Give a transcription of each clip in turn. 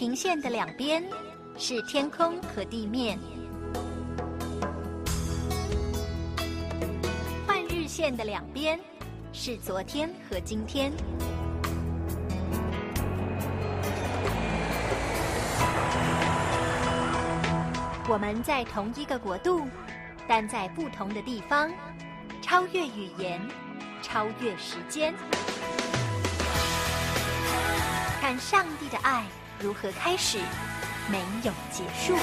平线的两边是天空和地面，换日线的两边是昨天和今天。我们在同一个国度，但在不同的地方，超越语言，超越时间，看上帝的爱如何开始，没有结束。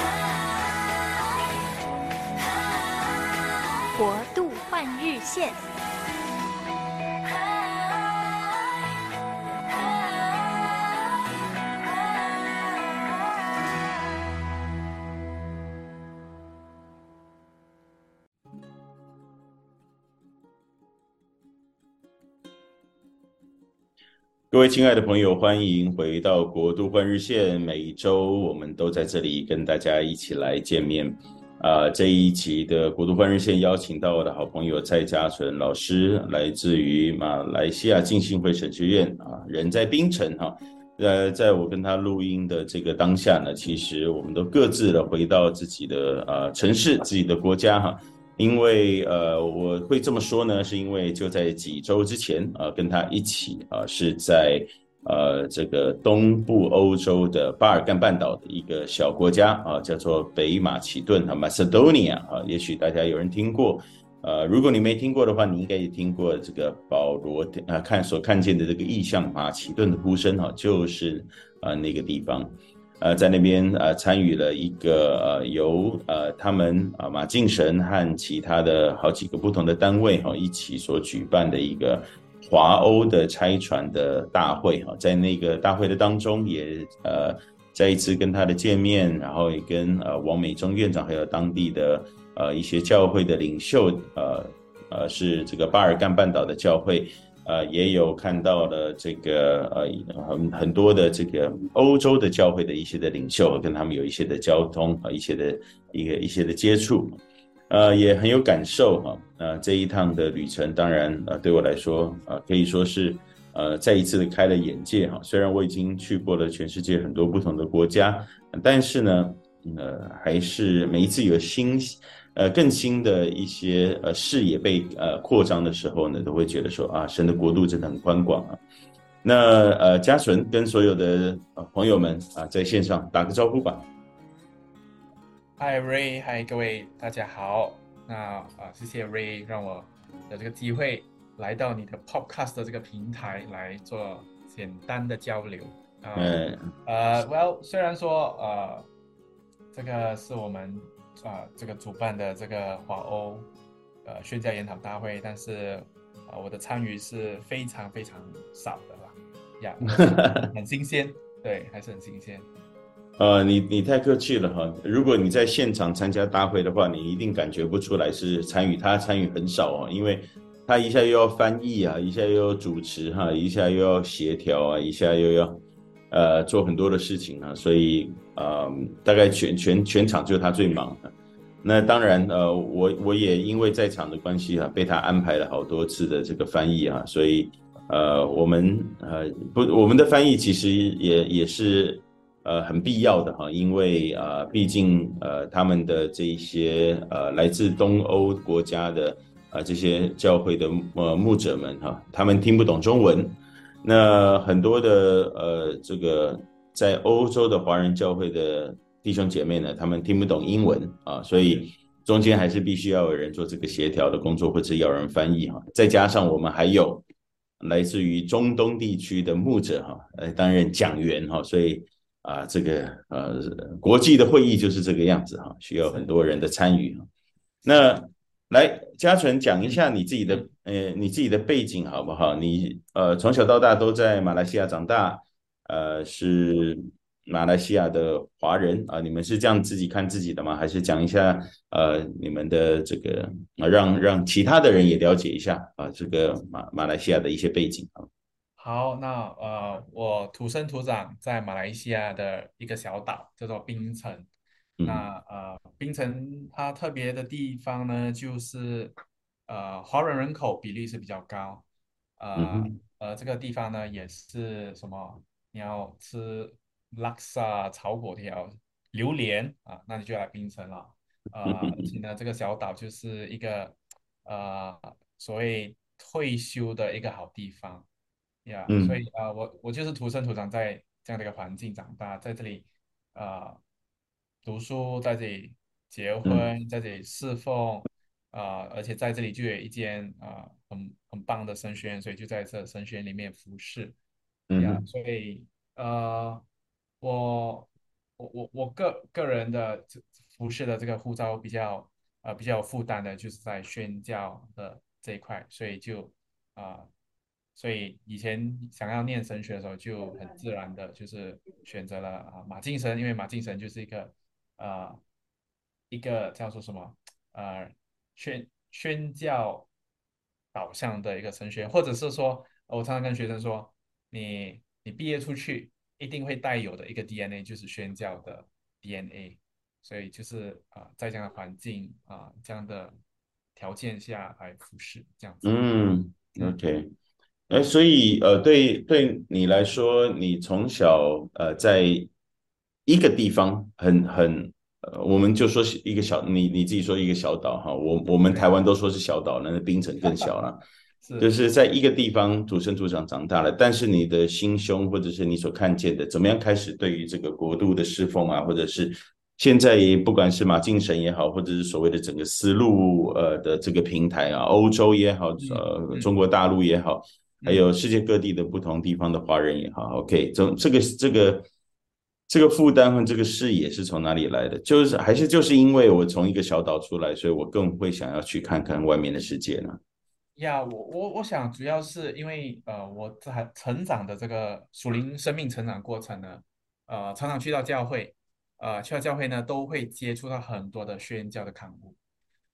国度换日线。各位亲爱的朋友，欢迎回到国度换日线。每一周我们都在这里跟大家一起来见面。啊、这一集的国度换日线邀请到我的好朋友蔡家纯老师，来自于马来西亚浸信会神学院啊，人在槟城哈。呃，在我跟他录音的这个当下呢，其实我们都各自的回到自己的呃城市、自己的国家哈。因为呃，我会这么说呢，是因为就在几周之前，呃，跟他一起啊、呃，是在呃这个东部欧洲的巴尔干半岛的一个小国家啊、叫做北马其顿啊，Macedonia 啊，也许大家有人听过，呃，如果你没听过的话，你应该也听过这个保罗啊、呃、看所看见的这个意象，马其顿的呼声哈、就是啊、呃、那个地方。呃，在那边呃参与了一个呃由呃他们啊、呃、马敬神和其他的好几个不同的单位哈、哦、一起所举办的一个华欧的拆船的大会哈、哦，在那个大会的当中也呃再一次跟他的见面，然后也跟呃王美忠院长还有当地的呃一些教会的领袖呃呃是这个巴尔干半岛的教会。呃，也有看到了这个呃很很多的这个欧洲的教会的一些的领袖，跟他们有一些的交通和一些的一个一些的接触，呃，也很有感受哈。呃，这一趟的旅程，当然呃对我来说，呃可以说是呃再一次的开了眼界哈。虽然我已经去过了全世界很多不同的国家，但是呢，呃还是每一次有新。呃，更新的一些呃视野被呃扩张的时候呢，都会觉得说啊，神的国度真的很宽广啊。那呃，嘉纯跟所有的朋友们啊，在线上打个招呼吧。Hi Ray，Hi 各位大家好。那啊，谢谢 Ray 让我有这个机会来到你的 Podcast 的这个平台来做简单的交流。嗯。呃，Well，虽然说呃，这个是我们。啊，这个主办的这个华欧，呃，宣教研讨大会，但是啊，我的参与是非常非常少的啦，呀、yeah，很新鲜，对，还是很新鲜。呃，你你太客气了哈，如果你在现场参加大会的话，你一定感觉不出来是参与，他参与很少哦，因为他一下又要翻译啊，一下又要主持哈，一下又要协调啊，一下又要。呃，做很多的事情啊，所以呃，大概全全全场就他最忙。那当然，呃，我我也因为在场的关系啊，被他安排了好多次的这个翻译啊，所以呃，我们呃不，我们的翻译其实也也是呃很必要的哈，因为啊，毕竟呃他们的这一些呃来自东欧国家的啊这些教会的呃牧者们哈，他们听不懂中文。那很多的呃，这个在欧洲的华人教会的弟兄姐妹呢，他们听不懂英文啊，所以中间还是必须要有人做这个协调的工作，或者要人翻译哈。再加上我们还有来自于中东地区的牧者哈，来担任讲员哈，所以啊，这个呃国际的会议就是这个样子哈，需要很多人的参与哈。那来，嘉纯讲一下你自己的。呃，你自己的背景好不好？你呃从小到大都在马来西亚长大，呃是马来西亚的华人啊，你们是这样自己看自己的吗？还是讲一下呃你们的这个，呃，让让其他的人也了解一下啊，这个马马来西亚的一些背景啊。好，那呃我土生土长在马来西亚的一个小岛叫做槟城，那呃槟城它特别的地方呢就是。呃，华人人口比例是比较高，呃、嗯、呃，这个地方呢也是什么？你要吃拉萨炒粿条、榴莲啊，那你就来槟城了。啊、呃，而且呢，这个小岛就是一个呃所谓退休的一个好地方呀。Yeah, 嗯、所以啊、呃，我我就是土生土长在这样的一个环境长大，在这里啊、呃、读书，在这里结婚，嗯、在这里侍奉啊、呃，而且在这里就有一间啊、呃、很很棒的神学院，所以就在这神学院里面服侍呀。嗯、所以呃，我我我我个个人的服侍的这个护照比较呃比较有负担的，就是在宣教的这一块，所以就啊、呃，所以以前想要念神学的时候，就很自然的就是选择了啊马敬神，因为马敬神就是一个啊、呃、一个叫做什么呃宣宣教导向的一个神学，或者是说我常常跟学生说，你你毕业出去一定会带有的一个 DNA 就是宣教的 DNA。所以就是啊、呃，在这样的环境啊、呃，这样的条件下来服侍这样子。嗯，OK，哎，所以呃，对对你来说，你从小呃在一个地方很很呃，我们就说是一个小，你你自己说一个小岛哈，我我们台湾都说是小岛，那冰城更小了，是。就是在一个地方土生土长长大了，但是你的心胸或者是你所看见的，怎么样开始对于这个国度的侍奉啊，或者是。现在不管是马竞神也好，或者是所谓的整个丝路呃的这个平台啊，欧洲也好，呃中国大陆也好，还有世界各地的不同地方的华人也好，OK，这这个这个这个负担和这个视野是从哪里来的？就是还是就是因为我从一个小岛出来，所以我更会想要去看看外面的世界呢？呀，我我我想主要是因为呃我在成长的这个属灵生命成长过程呢，呃常常去到教会。呃，去到教会呢，都会接触到很多的宣教的刊物，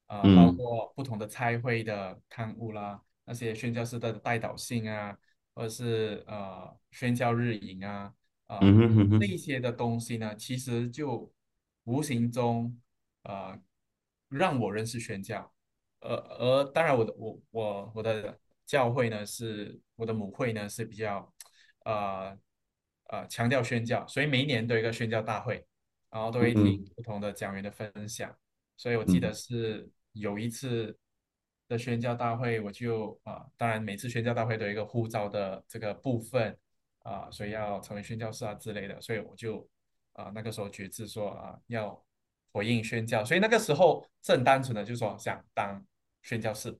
呃，嗯、包括不同的差会的刊物啦，那些宣教士的代祷信啊，或者是呃宣教日营啊，啊、呃，那、嗯、一些的东西呢，其实就无形中呃让我认识宣教，呃，而当然我的我我我的教会呢是我的母会呢是比较呃呃强调宣教，所以每一年都有一个宣教大会。然后都会听不同的讲员的分享，嗯、所以我记得是有一次的宣教大会，我就啊，当然每次宣教大会都有一个护照的这个部分啊，所以要成为宣教士啊之类的，所以我就啊那个时候决志说啊要回应宣教，所以那个时候是很单纯的，就是说想当宣教士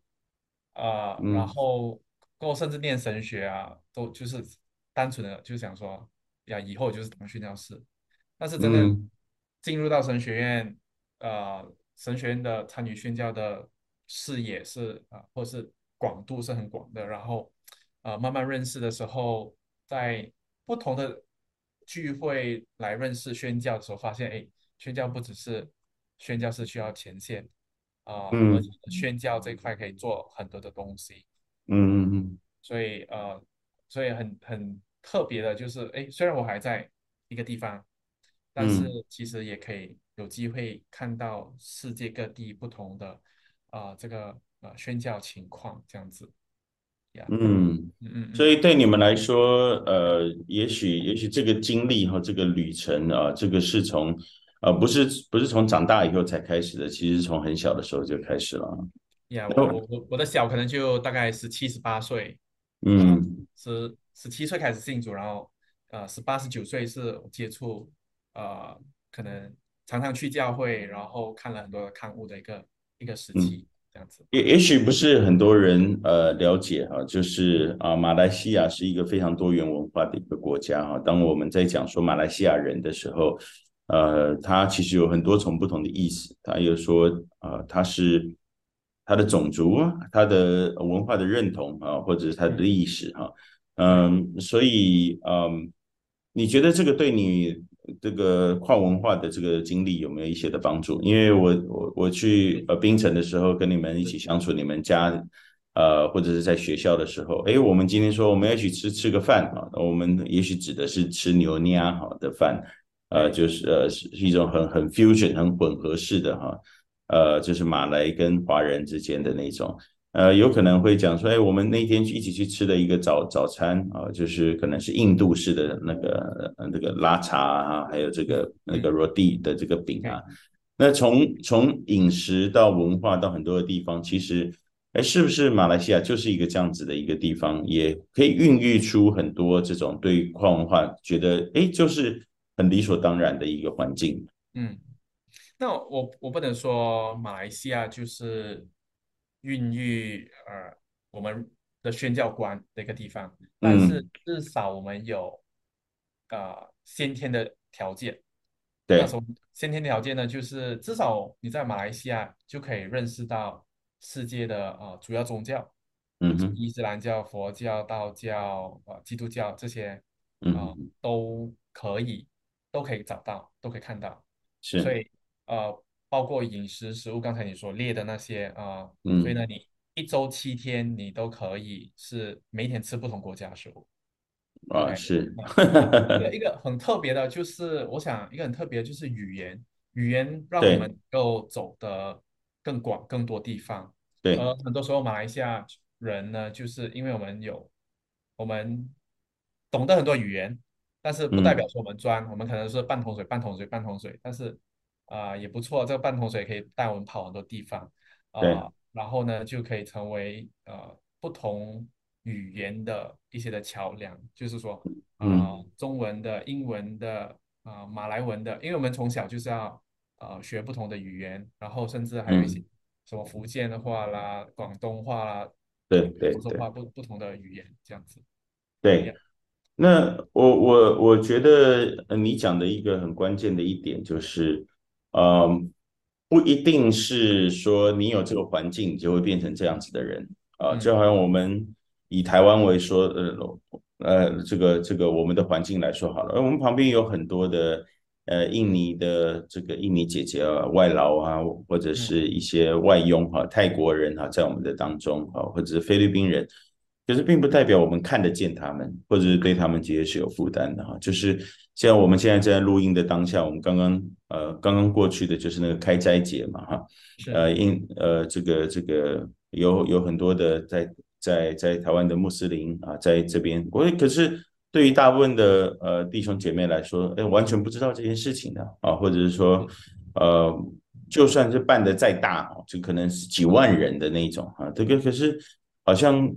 啊，嗯、然后过后甚至念神学啊，都就是单纯的就想说呀以后就是当宣教士，但是真的。嗯进入到神学院，呃，神学院的参与宣教的视野是啊、呃，或是广度是很广的。然后，呃，慢慢认识的时候，在不同的聚会来认识宣教的时候，发现，哎，宣教不只是宣教是需要前线啊，呃嗯、而且宣教这块可以做很多的东西。嗯嗯嗯。所以呃，所以很很特别的就是，哎，虽然我还在一个地方。但是其实也可以有机会看到世界各地不同的啊、呃、这个呃宣教情况这样子.嗯嗯嗯，所以对你们来说，呃，也许也许这个经历和这个旅程啊，这个是从呃不是不是从长大以后才开始的，其实从很小的时候就开始了。呀，yeah, 我我我的小可能就大概十七十八岁，嗯，十十七岁开始信主，然后呃十八十九岁是接触。呃，可能常常去教会，然后看了很多的刊物的一个一个时期，这样子。也也许不是很多人呃了解哈，就是啊，马来西亚是一个非常多元文化的一个国家哈。当我们在讲说马来西亚人的时候，呃，他其实有很多种不同的意思。他有说啊，他是他的种族啊，他的文化的认同啊，或者是他的历史哈。嗯，所以嗯，你觉得这个对你？这个跨文化的这个经历有没有一些的帮助？因为我我我去呃槟城的时候，跟你们一起相处，你们家呃或者是在学校的时候，诶，我们今天说我们要去吃吃个饭啊，我们也许指的是吃牛酿好的饭，呃，就是呃是一种很很 fusion 很混合式的哈，呃，就是马来跟华人之间的那种。呃，有可能会讲说，哎，我们那天去一起去吃的一个早早餐啊，就是可能是印度式的那个那个拉茶啊，还有这个那个 roti 的这个饼啊。那从从饮食到文化到很多的地方，其实，哎，是不是马来西亚就是一个这样子的一个地方，也可以孕育出很多这种对跨文化觉得，哎，就是很理所当然的一个环境。嗯，那我我不能说马来西亚就是。孕育呃我们的宣教观的一个地方，但是至少我们有呃先天的条件。对，那种先天条件呢，就是至少你在马来西亚就可以认识到世界的呃主要宗教，嗯哼，伊斯兰教、佛教、道教、呃基督教这些，啊、呃、都可以都可以找到，都可以看到。是，所以呃。包括饮食食物，刚才你所列的那些啊，呃嗯、所以呢，你一周七天你都可以是每天吃不同国家食物啊是一个很特别的，就是我想一个很特别的就是语言，语言让我们能够走得更广更多地方。对，而，很多时候马来西亚人呢，就是因为我们有我们懂得很多语言，但是不代表说我们专，嗯、我们可能是半桶水半桶水半桶水，但是。啊、呃，也不错，这个半桶水可以带我们跑很多地方，啊、呃，然后呢，就可以成为呃不同语言的一些的桥梁，就是说，啊、呃嗯，中文的、英文的、啊、呃、马来文的，因为我们从小就是要呃学不同的语言，然后甚至还有一些什么福建的话啦、广东话啦，对对，说话不不同的语言这样子，对。那我我我觉得你讲的一个很关键的一点就是。嗯，不一定是说你有这个环境，你就会变成这样子的人啊。就好像我们以台湾为说，呃呃，这个这个我们的环境来说好了，而我们旁边有很多的呃印尼的这个印尼姐姐啊，外劳啊，或者是一些外佣哈、啊，泰国人哈、啊，在我们的当中啊，或者是菲律宾人。可是并不代表我们看得见他们，或者是对他们其实是有负担的哈。就是像我们现在正在录音的当下，我们刚刚呃刚刚过去的就是那个开斋节嘛哈。呃因呃这个这个有有很多的在在在台湾的穆斯林啊在这边，我可是对于大部分的呃弟兄姐妹来说，哎完全不知道这件事情的啊，或者是说呃就算是办的再大，就可能是几万人的那种啊，这个可是好像。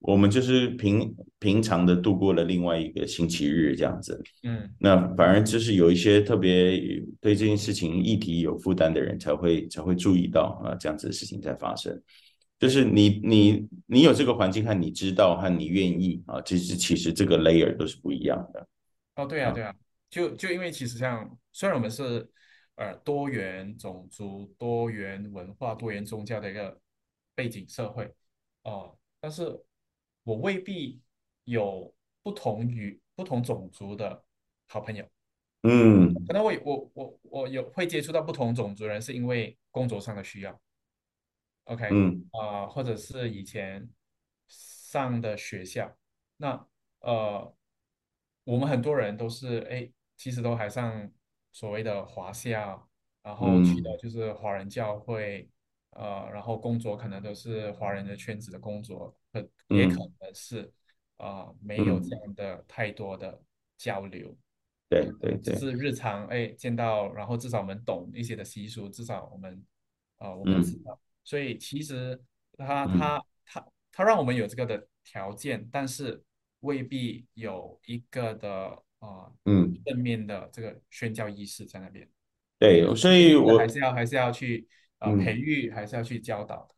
我们就是平平常的度过了另外一个星期日这样子，嗯，那反而就是有一些特别对这件事情议题有负担的人才会才会注意到啊，这样子的事情在发生，就是你你你有这个环境和你知道和你愿意啊，其实其实这个 layer 都是不一样的。哦，对啊，对啊，就就因为其实像虽然我们是呃多元种族、多元文化、多元宗教的一个背景社会哦，呃，但是。我未必有不同语、不同种族的好朋友，嗯，可能我我我我有会接触到不同种族人，是因为工作上的需要，OK，嗯。啊、呃，或者是以前上的学校，那呃，我们很多人都是哎，其实都还上所谓的华校，然后去的就是华人教会。呃，然后工作可能都是华人的圈子的工作，可也可能是啊、呃，没有这样的太多的交流。嗯、对对对，是日常哎见到，然后至少我们懂一些的习俗，至少我们啊、呃、我们知道。嗯、所以其实他他他他让我们有这个的条件，但是未必有一个的啊、呃、嗯正面的这个宣教意识在那边。对，所以我还是要还是要去。啊、呃，培育还是要去教导的，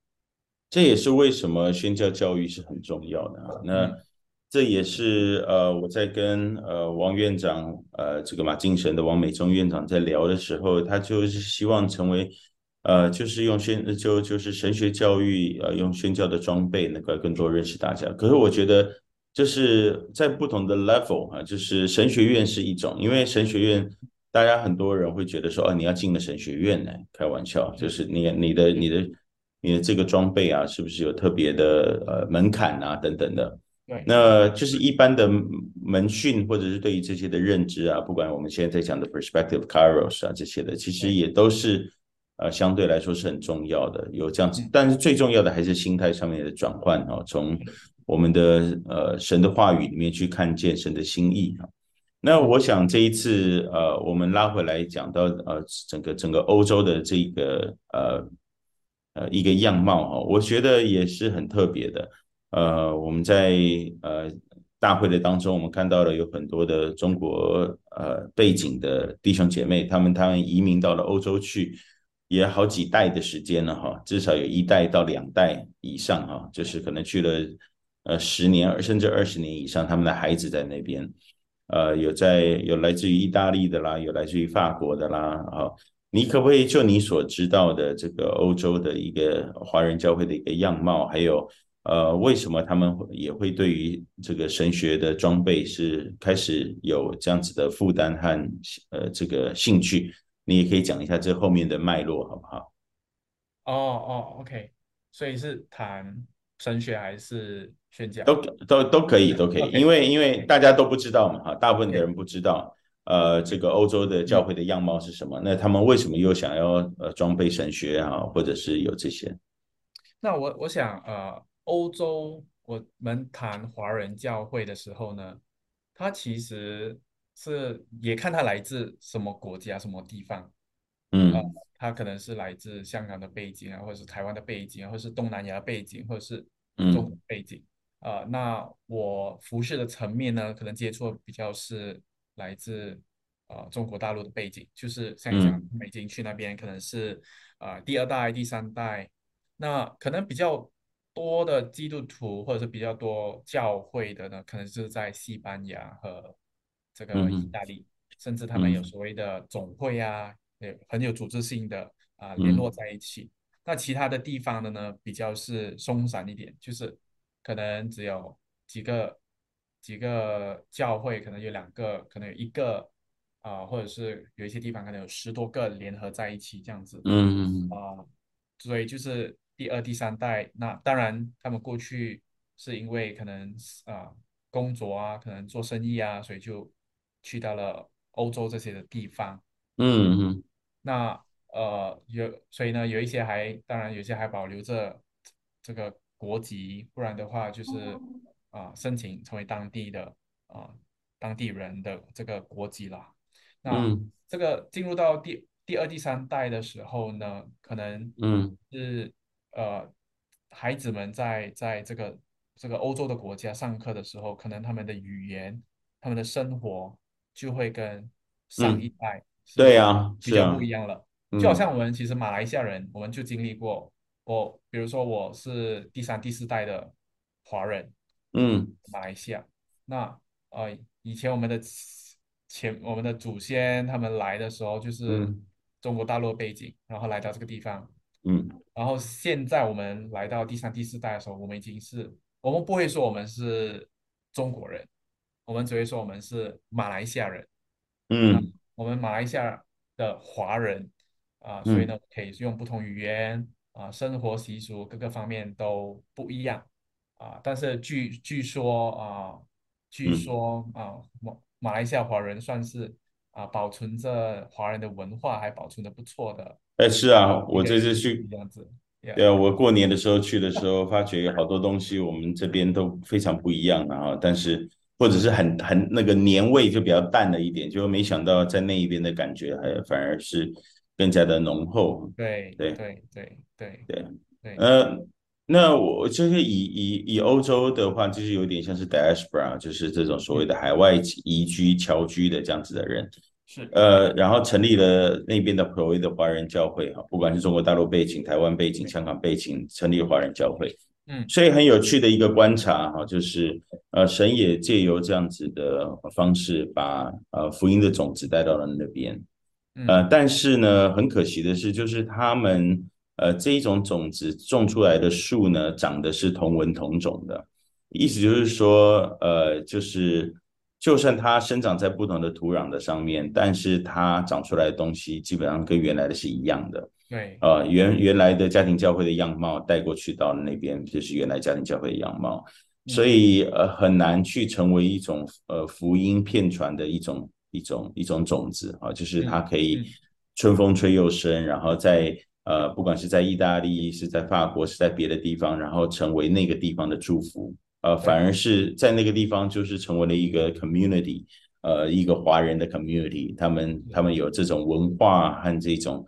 这也是为什么宣教教育是很重要的啊。那这也是呃，我在跟呃王院长呃这个马敬神的王美忠院长在聊的时候，他就是希望成为呃，就是用宣就就是神学教育呃，用宣教的装备能够更多认识大家。可是我觉得就是在不同的 level 啊，就是神学院是一种，因为神学院。大家很多人会觉得说，啊，你要进了神学院呢？开玩笑，就是你你的你的你的这个装备啊，是不是有特别的呃门槛啊等等的？对，那就是一般的门训或者是对于这些的认知啊，不管我们现在在讲的 perspective kairos 啊这些的，其实也都是呃相对来说是很重要的，有这样子，但是最重要的还是心态上面的转换啊，从我们的呃神的话语里面去看见神的心意啊。那我想这一次呃，我们拉回来讲到呃整个整个欧洲的这个呃呃一个样貌哈，我觉得也是很特别的。呃，我们在呃。大会的当中，我们看到了有很多的中国呃背景的弟兄姐妹，他们他们移民到了欧洲去，也好几代的时间了哈，至少有一代到两代以上哈，就是可能去了呃十年甚至二十年以上，他们的孩子在那边，呃，有在有来自于意大利的啦，有来自于法国的啦，哈，你可不可以就你所知道的这个欧洲的一个华人教会的一个样貌，还有？呃，为什么他们也会对于这个神学的装备是开始有这样子的负担和呃这个兴趣？你也可以讲一下这后面的脉络，好不好？哦哦，OK，所以是谈神学还是宣教？都都都可以，都可以.因为因为大家都不知道嘛，哈，大部分的人不知道.呃，这个欧洲的教会的样貌是什么？那他们为什么又想要呃装备神学啊，或者是有这些？那我我想呃。欧洲，我们谈华人教会的时候呢，它其实是也看它来自什么国家、什么地方，嗯，它可能是来自香港的背景啊，或者是台湾的背景啊，或者是东南亚背景，或者是中国背景，啊、嗯呃，那我服饰的层面呢，可能接触比较是来自啊、呃、中国大陆的背景，就是像你讲北京去那边，可能是啊、呃、第二代、第三代，那可能比较。多的基督徒或者是比较多教会的呢，可能是在西班牙和这个意大利，嗯、甚至他们有所谓的总会啊，也、嗯、很有组织性的啊、呃、联络在一起、嗯。那其他的地方的呢，比较是松散一点，就是可能只有几个几个教会，可能有两个，可能有一个啊、呃，或者是有一些地方可能有十多个联合在一起这样子。嗯嗯啊、呃，所以就是。第二、第三代，那当然，他们过去是因为可能啊、呃、工作啊，可能做生意啊，所以就去到了欧洲这些的地方。嗯嗯。那呃有，所以呢，有一些还当然有些还保留着这个国籍，不然的话就是啊、呃、申请成为当地的啊、呃、当地人的这个国籍啦。那、嗯、这个进入到第第二、第三代的时候呢，可能嗯是。呃，孩子们在在这个这个欧洲的国家上课的时候，可能他们的语言、他们的生活就会跟上一代对呀比较不一样了。就好像我们其实马来西亚人，我们就经历过，我比如说我是第三、第四代的华人，嗯，马来西亚。那呃，以前我们的前我们的祖先他们来的时候，就是中国大陆背景，然后来到这个地方。嗯，然后现在我们来到第三、第四代的时候，我们已经是，我们不会说我们是中国人，我们只会说我们是马来西亚人。嗯，我们马来西亚的华人啊、呃，所以呢，可以用不同语言啊、呃，生活习俗各个方面都不一样啊、呃。但是据据说啊、呃，据说啊，马、呃、马来西亚华人算是啊、呃，保存着华人的文化，还保存的不错的。哎，是啊，我这次去，对啊，我过年的时候去的时候，发觉有好多东西我们这边都非常不一样啊，但是或者是很很那个年味就比较淡了一点，就没想到在那一边的感觉还反而是更加的浓厚。对对对对对对对，呃，那我就是以以以欧洲的话，就是有点像是 diaspora，就是这种所谓的海外移居侨居的这样子的人。是呃，然后成立了那边的所谓的华人教会哈，不管是中国大陆背景、台湾背景、香港背景，成立华人教会。嗯，所以很有趣的一个观察哈，就是呃，神也借由这样子的方式，把呃福音的种子带到了那边。呃，但是呢，很可惜的是，就是他们呃这一种种子种出来的树呢，长得是同文同种的，意思就是说，呃，就是。就算它生长在不同的土壤的上面，但是它长出来的东西基本上跟原来的是一样的。对，呃，原原来的家庭教会的样貌带过去到那边，就是原来家庭教会的样貌，所以呃很难去成为一种呃福音片传的一种一种一种种子啊，就是它可以春风吹又生，然后在呃，不管是在意大利、是在法国、是在别的地方，然后成为那个地方的祝福，呃，反而是在那个地方就是成为了一个 community，呃，一个华人的 community，他们他们有这种文化和这种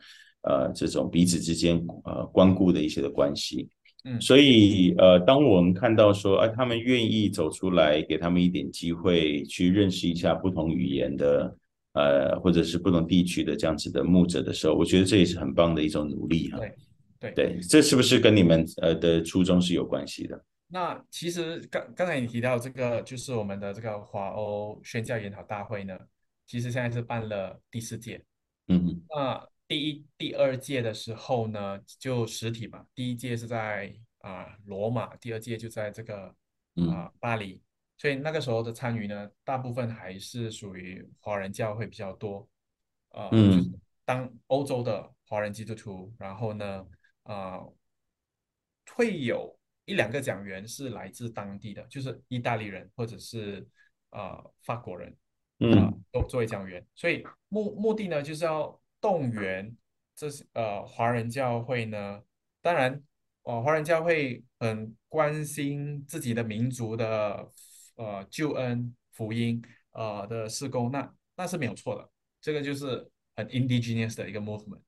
呃这种彼此之间呃关顾的一些的关系。嗯，所以呃，当我们看到说，哎、呃，他们愿意走出来，给他们一点机会去认识一下不同语言的。呃，或者是不同地区的这样子的牧者的时候，我觉得这也是很棒的一种努力哈。对，对，对，这是不是跟你们呃的初衷是有关系的？那其实刚刚才你提到这个，就是我们的这个华欧宣教研讨大会呢，其实现在是办了第四届。嗯哼。那第一、第二届的时候呢，就实体嘛，第一届是在啊、呃、罗马，第二届就在这个啊、呃、巴黎。所以那个时候的参与呢，大部分还是属于华人教会比较多，呃，嗯，就是当欧洲的华人基督徒，然后呢，呃，会有一两个讲员是来自当地的，就是意大利人或者是呃法国人，嗯，呃，都作为讲员。所以目目的呢，就是要动员这些呃华人教会呢，当然，呃，华人教会很关心自己的民族的。呃，救恩福音呃的施工，那那是没有错的，这个就是很 indigenous 的一个 movement，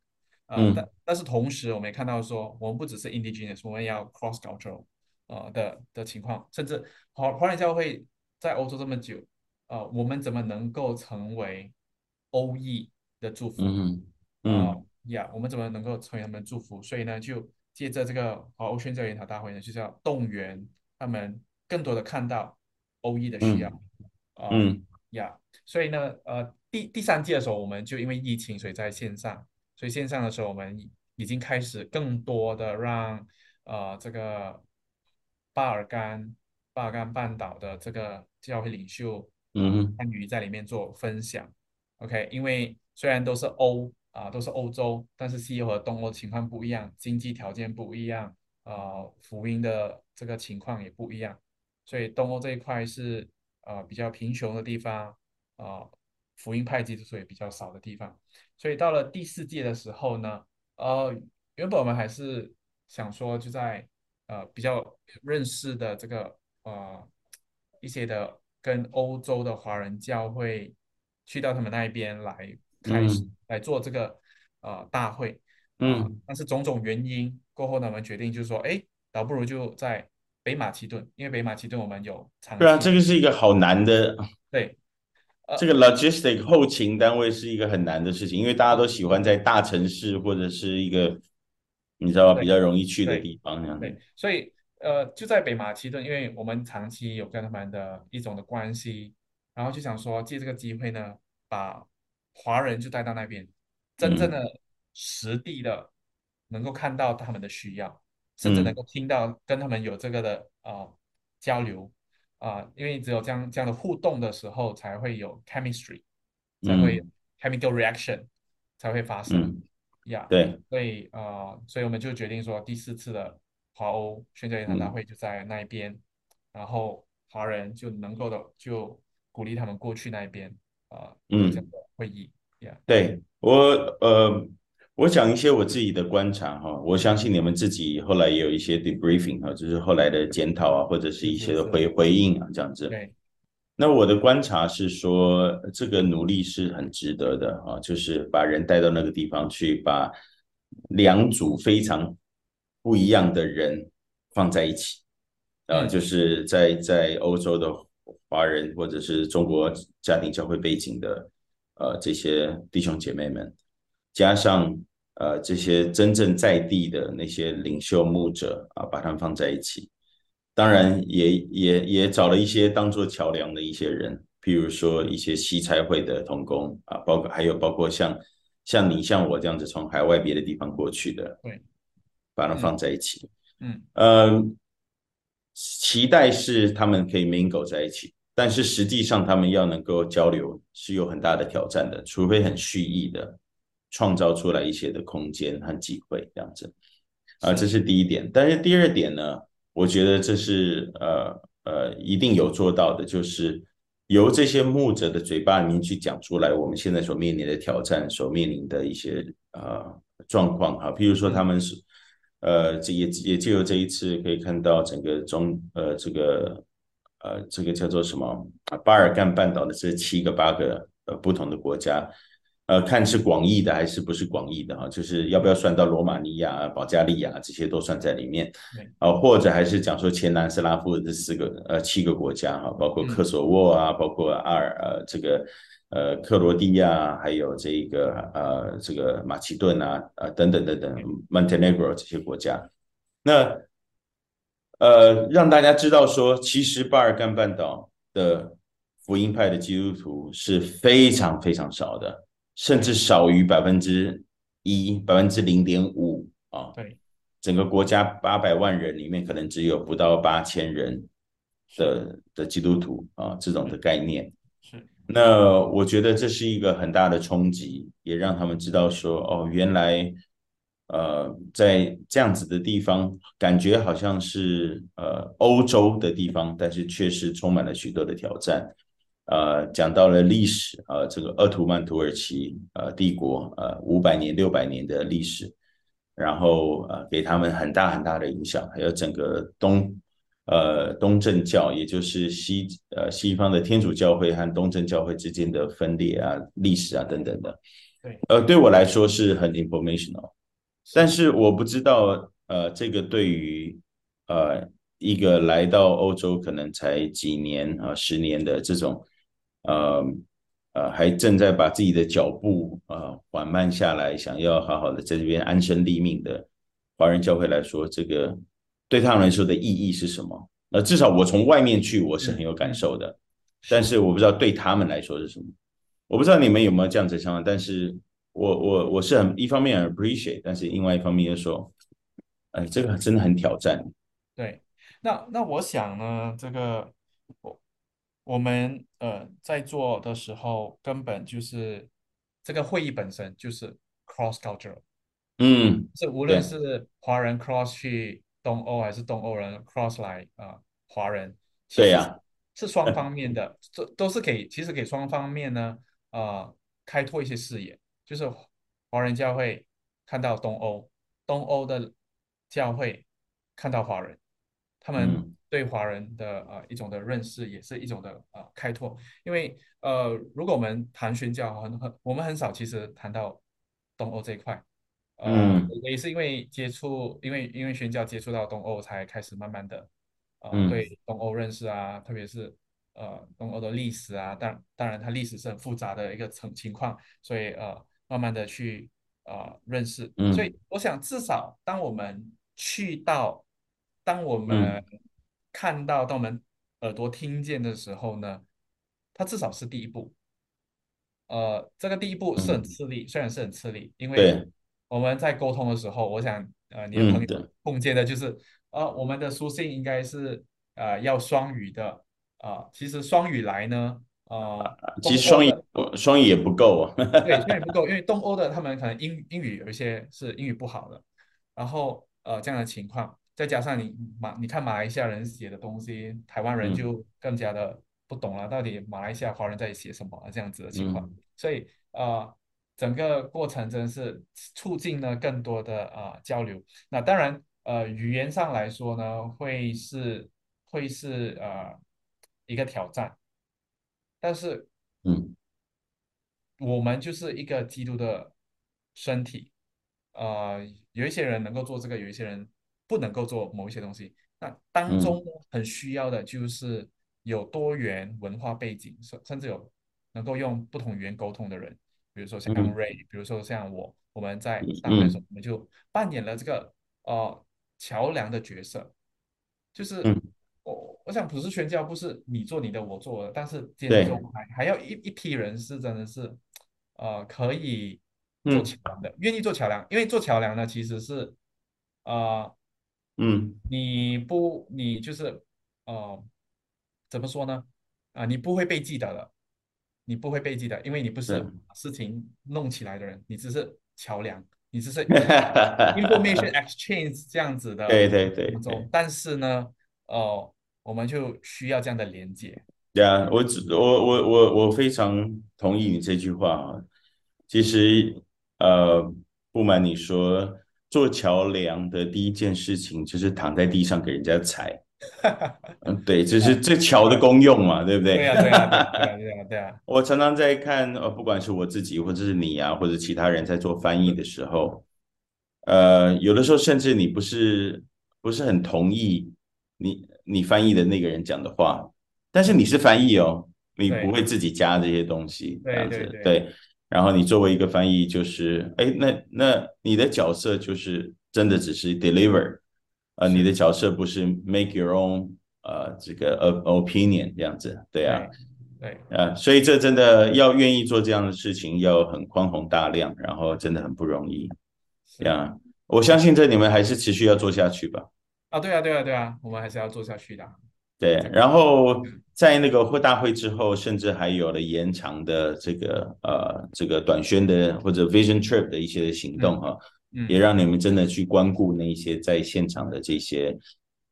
呃，嗯，但但是同时我们也看到说，我们不只是 indigenous，我们也要 cross cultural 呃的的情况，甚至华华人教会在欧洲这么久，呃，我们怎么能够成为欧裔的祝福？嗯嗯，呃，呀，我们怎么能够成为他们的祝福？所以呢，就借着这个华欧宣教研讨大会呢，就是要动员他们更多的看到。欧裔的需要，啊、嗯，呀、呃 yeah，所以呢，呃，第第三季的时候，我们就因为疫情，所以在线上，所以线上的时候，我们已经开始更多的让，呃，这个巴尔干巴尔干半岛的这个教会领袖，嗯，参与在里面做分享、嗯、，OK，因为虽然都是欧啊、呃，都是欧洲，但是西欧和东欧情况不一样，经济条件不一样，呃，福音的这个情况也不一样。所以东欧这一块是呃比较贫穷的地方，啊、呃，福音派基督徒也比较少的地方。所以到了第四届的时候呢，呃，原本我们还是想说就在呃比较认识的这个呃一些的跟欧洲的华人教会去到他们那一边来开始、嗯、来做这个呃大会，呃、嗯，但是种种原因过后呢，我们决定就是说，哎，倒不如就在。北马其顿，因为北马其顿我们有长。对啊，这个是一个好难的。对，这个 logistic 后勤单位是一个很难的事情，因为大家都喜欢在大城市或者是一个你知道吧比较容易去的地方这样。对，所以呃就在北马其顿，因为我们长期有跟他们的一种的关系，然后就想说借这个机会呢，把华人就带到那边，真正的实地的能够看到他们的需要。甚至能够听到跟他们有这个的啊、呃、交流啊、呃，因为只有这样这样的互动的时候，才会有 chemistry，才会有 chemical reaction 才会发生呀。对、嗯，所以啊、呃，所以我们就决定说，第四次的华欧宣教研讨大会就在那一边，嗯、然后华人就能够的就鼓励他们过去那一边啊，嗯，这样的会议呀。Yeah, 对我呃。我讲一些我自己的观察哈，我相信你们自己后来也有一些 debriefing 哈，就是后来的检讨啊，或者是一些的回回应啊，这样子。对。那我的观察是说，这个努力是很值得的啊，就是把人带到那个地方去，把两组非常不一样的人放在一起，啊，就是在在欧洲的华人或者是中国家庭教会背景的呃这些弟兄姐妹们。加上呃这些真正在地的那些领袖牧者啊，把他们放在一起，当然也也也找了一些当做桥梁的一些人，譬如说一些西财会的同工啊，包括还有包括像像你像我这样子从海外别的地方过去的，对，把他们放在一起，嗯，呃，期待是他们可以 mingle 在一起，但是实际上他们要能够交流是有很大的挑战的，除非很蓄意的。创造出来一些的空间和机会，这样子，啊，这是第一点。但是第二点呢，我觉得这是呃呃一定有做到的，就是由这些牧者的嘴巴里面去讲出来，我们现在所面临的挑战，所面临的一些呃状况哈，譬如说他们是，呃，这也也就由这一次可以看到整个中呃这个呃这个叫做什么巴尔干半岛的这七个八个呃不同的国家。呃，看是广义的还是不是广义的哈，就是要不要算到罗马尼亚、保加利亚这些都算在里面，啊、呃，或者还是讲说前南斯拉夫的这四个呃七个国家哈，包括科索沃啊，嗯、包括阿尔呃这个呃克罗地亚，还有这个呃这个马其顿啊呃等等等等，Montenegro 这些国家，那呃让大家知道说，其实巴尔干半岛的福音派的基督徒是非常非常少的。甚至少于百分之一，百分之零点五啊。对，整个国家八百万人里面，可能只有不到八千人的的基督徒啊，这种的概念。是。那我觉得这是一个很大的冲击，也让他们知道说，哦，原来呃，在这样子的地方，感觉好像是呃欧洲的地方，但是确实充满了许多的挑战。呃，讲到了历史，呃，这个鄂图曼土耳其呃帝国，呃，五百年、六百年的历史，然后呃，给他们很大很大的影响，还有整个东呃东正教，也就是西呃西方的天主教会和东正教会之间的分裂啊、历史啊等等的。对，呃，对我来说是很 informational，但是我不知道，呃，这个对于呃一个来到欧洲可能才几年啊、呃、十年的这种。呃呃，还正在把自己的脚步呃缓慢下来，想要好好的在这边安身立命的华人教会来说，这个对他们来说的意义是什么？那，至少我从外面去，我是很有感受的，嗯、但是我不知道对他们来说是什么。我不知道你们有没有这样子想法，但是我我我是很一方面很 appreciate，但是另外一方面又说，哎，这个真的很挑战。对，那那我想呢，这个我。我们呃在做的时候，根本就是这个会议本身就是 cross cultural，嗯，是无论是华人 cross 去东欧，还是东欧人 cross 来啊、呃、华人，对呀，是双方面的，这都是给其实给双方面呢啊、呃、开拓一些视野，就是华人教会看到东欧，东欧的教会看到华人，他们、嗯。对华人的呃一种的认识，也是一种的呃开拓。因为呃，如果我们谈宣教，很很我们很少其实谈到东欧这一块。呃、嗯。也是因为接触，因为因为宣教接触到东欧，才开始慢慢的呃、嗯、对东欧认识啊，特别是呃东欧的历史啊，当当然它历史是很复杂的一个情情况，所以呃慢慢的去呃认识。嗯。所以我想至少当我们去到，当我们、嗯看到，当我们耳朵听见的时候呢，它至少是第一步。呃，这个第一步是很吃力，嗯、虽然是很吃力，因为我们在沟通的时候，我想，呃，你的朋友碰见的就是，嗯、呃，我们的书信应该是呃要双语的，啊、呃，其实双语来呢，呃，其实双语双语也不够啊，对，双语不够，因为东欧的他们可能英英语有一些是英语不好的，然后呃这样的情况。再加上你马，你看马来西亚人写的东西，台湾人就更加的不懂了，到底马来西亚华人在写什么这样子的情况。嗯、所以呃，整个过程真是促进了更多的呃交流。那当然呃，语言上来说呢，会是会是呃一个挑战。但是嗯，我们就是一个基督的身体，呃，有一些人能够做这个，有一些人。不能够做某一些东西，那当中很需要的就是有多元文化背景，甚、嗯、甚至有能够用不同语言沟通的人，比如说像 Ray，、嗯、比如说像我，我们在当的时候，我们就扮演了这个呃桥梁的角色，就是、嗯、我我想普世宣教不是你做你的，我做的，但是间中还还要一一批人是真的是呃可以做桥梁的，嗯、愿意做桥梁，因为做桥梁呢其实是呃。嗯，你不，你就是，呃，怎么说呢？啊，你不会被记得的，你不会被记得，因为你不是事情弄起来的人，你只是桥梁，你只是 information exchange 这样子的。对对对。但是呢，哦，我们就需要这样的连接。对啊，我只我我我我非常同意你这句话啊。其实，呃。不瞒你说，做桥梁的第一件事情就是躺在地上给人家踩。嗯，对，这是这桥的功用嘛，对不对？对啊，对啊，对啊。我常常在看，呃，不管是我自己，或者是你啊，或者其他人在做翻译的时候，呃，有的时候甚至你不是不是很同意你你翻译的那个人讲的话，但是你是翻译哦，你不会自己加这些东西，这样子，对。然后你作为一个翻译，就是，哎，那那你的角色就是真的只是 deliver。呃，你的角色不是 make your own，呃，这个 opinion 这样子，对啊，对，对啊，所以这真的要愿意做这样的事情，要很宽宏大量，然后真的很不容易，这样，我相信这你们还是持续要做下去吧。啊，对啊，对啊，对啊，我们还是要做下去的。对，然后在那个会大会之后，甚至还有了延长的这个呃这个短宣的或者 vision trip 的一些行动哈。嗯也让你们真的去关顾那些在现场的这些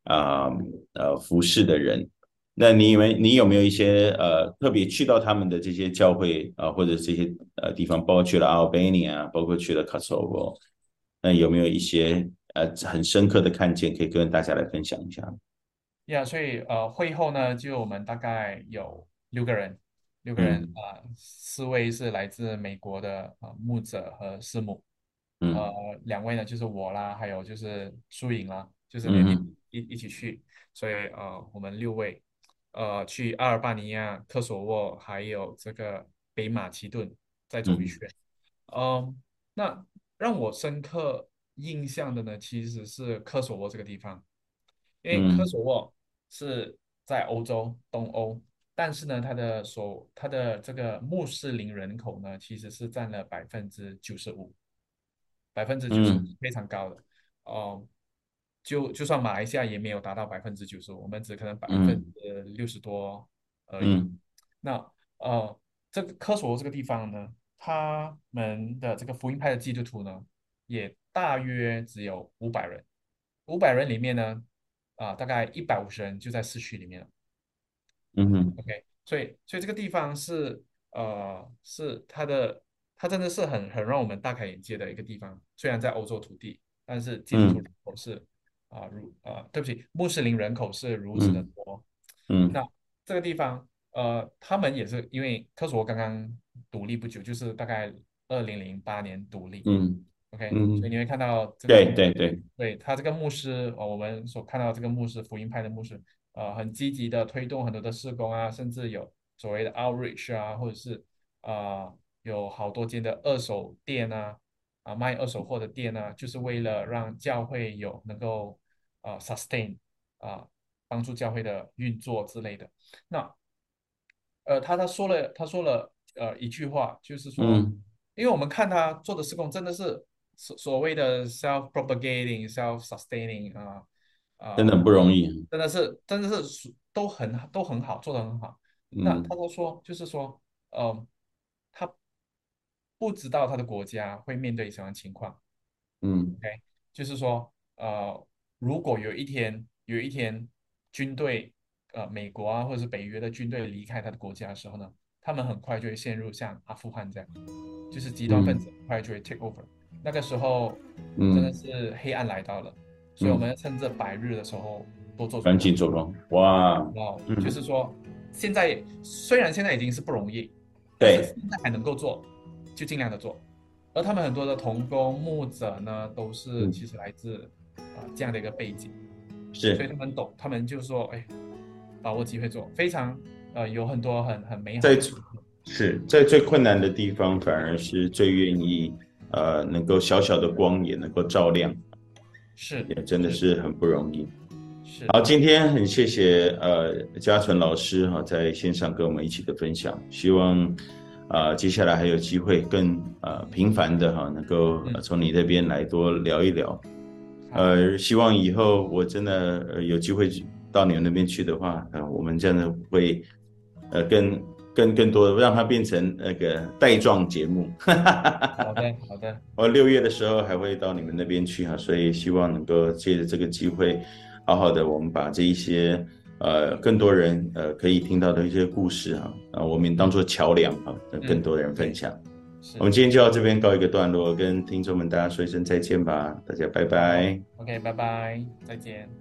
啊呃，呃服侍的人。那你以为你有没有一些呃特别去到他们的这些教会啊、呃，或者这些呃地方，包括去了 Albania，包括去了 Kosovo，那有没有一些呃很深刻的看见可以跟大家来分享一下？呀，yeah, 所以呃会后呢，就我们大概有六个人，六个人啊、嗯。呃，四位是来自美国的啊、呃、牧者和师母。呃，两位呢，就是我啦，还有就是苏颖啦，就是一、嗯、一一起去，所以呃，我们六位，呃，去阿尔巴尼亚、科索沃，还有这个北马其顿再走一圈。嗯、呃，那让我深刻印象的呢，其实是科索沃这个地方，因为科索沃是在欧洲东欧，但是呢，它的所它的这个穆斯林人口呢，其实是占了百分之九十五。百分之九十非常高的，哦、嗯呃，就就算马来西亚也没有达到百分之九十五，我们只可能百分之六十多而已。嗯、那呃，这个科索沃这个地方呢，他们的这个福音派的基督徒呢，也大约只有五百人，五百人里面呢，啊、呃，大概一百五十人就在市区里面了。嗯哼，OK，所以所以这个地方是呃是它的。它真的是很很让我们大开眼界的一个地方。虽然在欧洲土地，但是基督徒人口是啊、如啊、呃，对不起，穆斯林人口是如此的多。嗯，那这个地方呃，他们也是因为科索沃刚刚独立不久，就是大概二零零八年独立。嗯，OK，嗯所以你会看到这个对对对，对他这个牧师呃，我们所看到这个牧师福音派的牧师呃，很积极的推动很多的施工啊，甚至有所谓的 outreach 啊，或者是啊。呃有好多间的二手店啊，啊卖二手货的店啊，就是为了让教会有能够啊 sustain 啊帮助教会的运作之类的。那呃他他说了他说了呃一句话，就是说，嗯、因为我们看他做的施工真的是所所谓的 self propagating self sustaining 啊啊，真的不容易，真的是真的是都很都很好做得很好。嗯、那他都说就是说呃他。不知道他的国家会面对什么情况，嗯，OK，就是说，呃，如果有一天有一天军队，呃，美国啊或者是北约的军队离开他的国家的时候呢，他们很快就会陷入像阿富汗这样，就是极端分子很快就会 take over，嗯，那个时候真的是黑暗来到了，嗯，所以我们要趁着白日的时候多做，赶紧做工，哇，哇，就是说，现在虽然现在已经是不容易，对，但是现在还能够做。就尽量的做，而他们很多的童工牧者呢，都是其实来自啊、呃、这样的一个背景，是，所以他们懂，他们就说，哎，把握机会做，非常呃有很多很很美好在是在最困难的地方，反而是最愿意呃能够小小的光也能够照亮，是，也真的是很不容易。是，好，今天很谢谢呃嘉纯老师哈、啊、在线上跟我们一起的分享，希望。啊、呃，接下来还有机会更呃频繁的哈，能够从你那边来多聊一聊。嗯、呃，希望以后我真的、呃、有机会到你们那边去的话，呃，我们真的会呃更更更多的让它变成那个带状节目。好的，好的。我 六月的时候还会到你们那边去哈，所以希望能够借着这个机会，好好的我们把这一些。呃，更多人呃可以听到的一些故事哈，啊，我们当做桥梁啊，跟更多人分享。是我们今天就到这边告一个段落，跟听众们大家说一声再见吧，大家拜拜。OK，拜拜，再见。